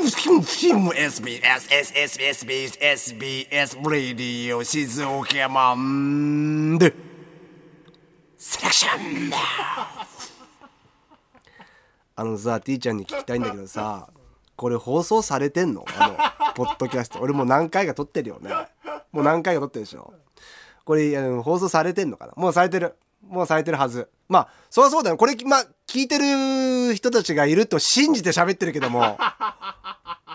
SBS、SBS、SBS、SBS、ラディオ、静岡マンで、セレクションあのさ、ティちゃんに聞きたいんだけどさ、これ放送されてんの？あの、ポッドキャスト。俺もう何回か撮ってるよね。もう何回か撮ってるでしょ。これ、あの放送されてんのかな？もうされてる。もうされてるはず。まあ、そりゃそうだよ。これ、まあ、聞いてる人たちがいると信じて喋ってるけども、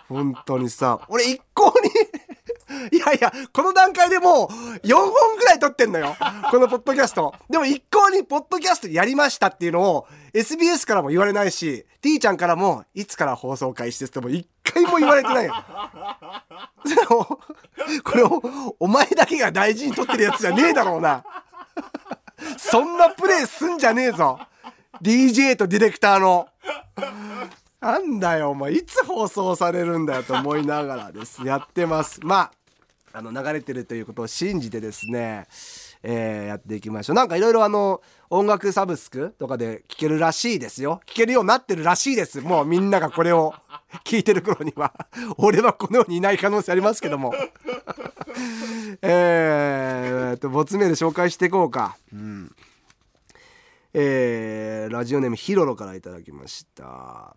本当にさ、俺一向に いやいや、この段階でもう4本ぐらい撮ってんのよ。このポッドキャスト。でも一向にポッドキャストやりましたっていうのを SBS からも言われないし、T ちゃんからもいつから放送開始ですっても一回も言われてないよ。これを、お前だけが大事に撮ってるやつじゃねえだろうな。そんなプレイすんじゃねえぞ。DJ とディレクターの。なんだよ、お前、いつ放送されるんだよと思いながらです。やってます。まあ、あの、流れてるということを信じてですね、えー、やっていきましょう。なんかいろいろあの、音楽サブスクとかで聴けるらしいですよ。聴けるようになってるらしいです。もうみんながこれを 聞いてる頃には。俺はこの世にいない可能性ありますけども。えーと、没名で紹介していこうか。うん。えー、ラジオネームヒロロからいただきました、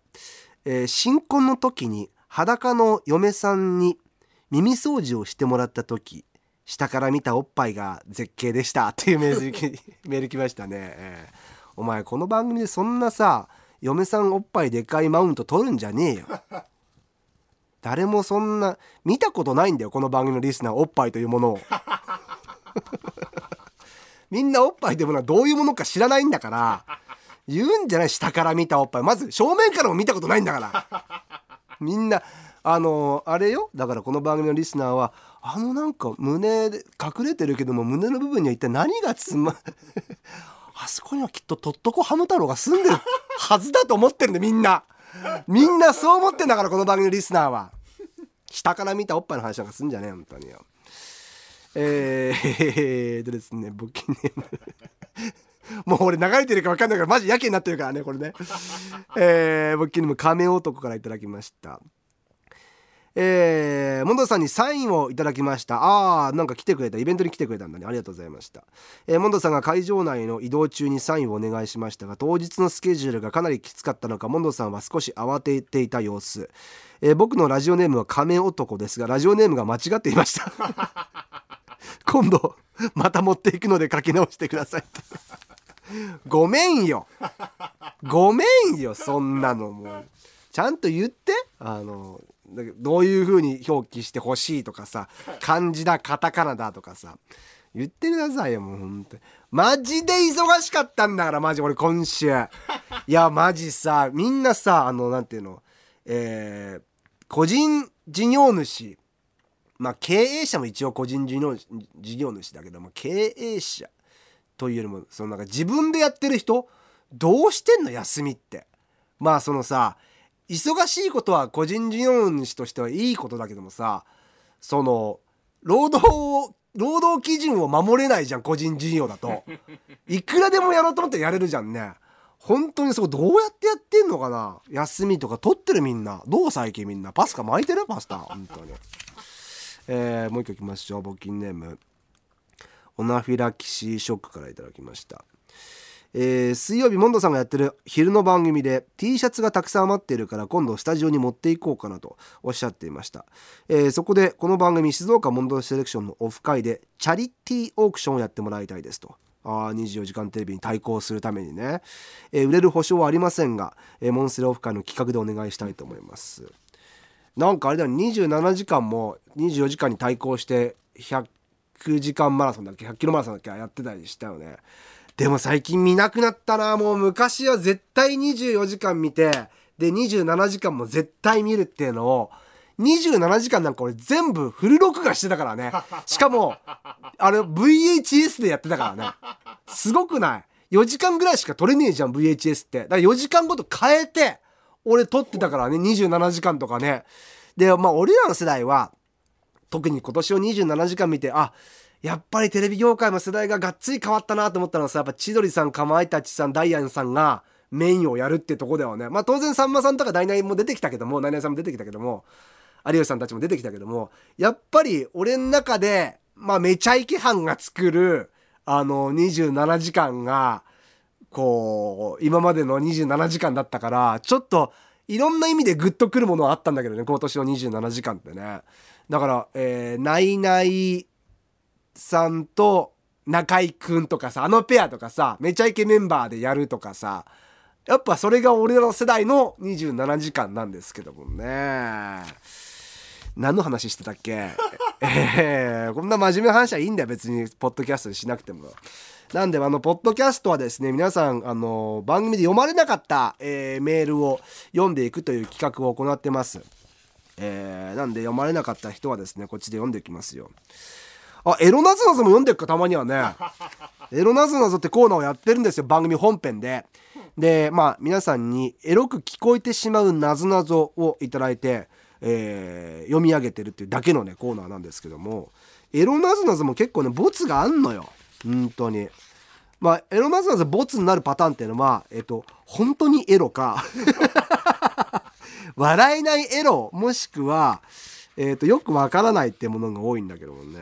えー、新婚の時に裸の嫁さんに耳掃除をしてもらった時下から見たおっぱいが絶景でした。っていうメール メール来ましたね、えー、お前この番組でそんなさ嫁さんおっぱいでかいマウント取るんじゃねえよ。誰もそんな見たことないんだよこの番組のリスナーおっぱいというものを。みんなおっぱいでもなどういうものか知らないんだから。言うんじゃない下から見たおっぱい。まず正面からも見たことないんだから。みんなあのあれよ。だからこの番組のリスナーはあのなんか胸で隠れてるけども胸の部分には一体何がつまあそこにはきっととっとこハム太郎が住んでるはずだと思ってるんでみんな。みんなそう思ってんだからこの番組のリスナーは。下から見たおっぱいの話なんかすんじゃねえ本当によ。えー、とですね、募金ネーム。もう俺流れてるか分かんないからマジやけになってるからねこれね。えー、募金ネーム亀男から頂きました。えー、モンドさんにサインをいただきました。あーなんか来てくれた。イベントに来てくれたんだね。ありがとうございました、えー、モンドさんが会場内の移動中にサインをお願いしましたが当日のスケジュールがかなりきつかったのかモンドさんは少し慌てていた様子、えー、僕のラジオネームは仮面男ですがラジオネームが間違っていました。今度また持っていくので書き直してくださいごめんよ。ごめんよそんなのもう。ちゃんと言って。あのどういう風に表記してほしいとかさ漢字だカタカナだとかさ。言ってくださいよもうほんと。マジで忙しかったんだからマジ俺今週。いやマジさみんなさあのなんていうのえー、個人事業主。まあ経営者も一応個人事業主だけども経営者。というよりもそのなんか自分でやってる人どうしてんの休みって。まあそのさ忙しいことは個人事業主としてはいいことだけどもさその労働を労働基準を守れないじゃん個人事業だと。いくらでもやろうと思ってやれるじゃんね。本当にそこどうやってやってんのかな。休みとか取ってるみんな。どう最近みんな。パスカ巻いてる？パスタ。本当に。えー、もう一個いきましょう。募金ネーム。オナフィラキシーショックから頂きました。えー、水曜日モンドさんがやってる昼の番組で T シャツがたくさん余っているから今度スタジオに持っていこうかなとおっしゃっていました、えー、そこでこの番組静岡モンドセレクションのオフ会でチャリティーオークションをやってもらいたいですと。あ24時間テレビに対抗するためにね、えー、売れる保証はありませんが、えモンステラオフ会の企画でお願いしたいと思います。なんかあれだよ27時間も24時間に対抗して100時間マラソンだっけ？100キロマラソンだっけ？やってたりしたよね。でも最近見なくなったなもう昔は絶対24時間見てで27時間も絶対見るっていうのを27時間なんか俺全部フル録画してたからね。しかもあれ VHS でやってたからね。すごくない？4時間ぐらいしか撮れねえじゃん VHS って。だから4時間ごと変えて俺撮ってたからね27時間とかね。でまあ俺らの世代は特に今年を27時間見てあやっぱりテレビ業界の世代ががっつり変わったなと思ったのはさやっぱ千鳥さんかまいたちさんダイアンさんがメインをやるってとこではね。まあ当然さんまさんとかナイナイも出てきたけどもナイナイさんも出てきたけども有吉さんたちも出てきたけどもやっぱり俺の中でまあめちゃイケ班が作るあの27時間がこう今までの27時間だったからちょっといろんな意味でグッとくるものはあったんだけどね今年の27時間ってね。だから、えー、ナイナイさんと中居くんとかさあのペアとかさめちゃイケメンバーでやるとかさやっぱそれが俺らの世代の27時間なんですけどもね。何の話してたっけ？えー、こんな真面目な話はいいんだよ別にポッドキャストにしなくても。なんであのポッドキャストはですね皆さんあの番組で読まれなかった、えーメールを読んでいくという企画を行ってます。えーなんで読まれなかった人はですねこっちで読んでいきますよ。あエロナズナズも読んでいくかたまにはね。エロナズナズってコーナーをやってるんですよ番組本編で。でまあ皆さんにエロく聞こえてしまうなぞなぞをいただいて、えー読み上げてるっていうだけのねコーナーなんですけどもエロナズナズも結構ねボツがあんのよ。本当に。まあエロナズナズボツになるパターンっていうのはえっと本当にエロか 笑えないエロもしくは、えー、とよくわからないってものが多いんだけどもね。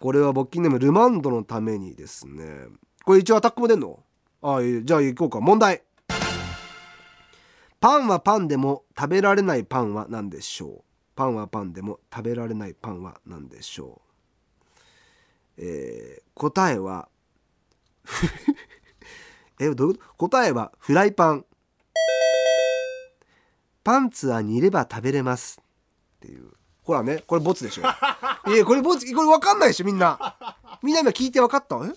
これは勃起ネームルマンドのためにですね。これ一応アタックも出んの？あいいじゃあ行こうか。問題。パンはパンでも食べられないパンは何でしょう？パンはパンでも食べられないパンは何でしょう？えー答えは えどう答えはフライパン。パンツは煮れば食べれますっていう。ほらねこれボツでしょ。いやこれボツこれ分かんないでしょみんな。みんな今聞いて分かった？え？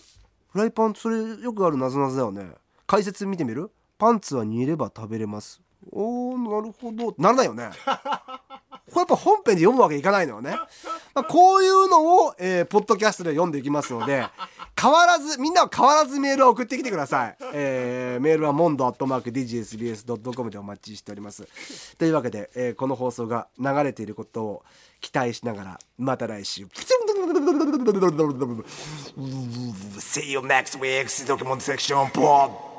フライパンそれよくあるなぞなぞだよね。解説見てみる？パンツは煮れば食べれますおーなるほどならないよねこれやっぱ本編で読むわけいかないのよね、まあ、こういうのを、えーポッドキャストで読んでいきますので変わらずみんなは変わらずメールを送ってきてください、えーメールはモンドアットマーク DGSBS.com でお待ちしておりますというわけで、えーこの放送が流れていることを期待しながらまた来週 See you next week's document section podcast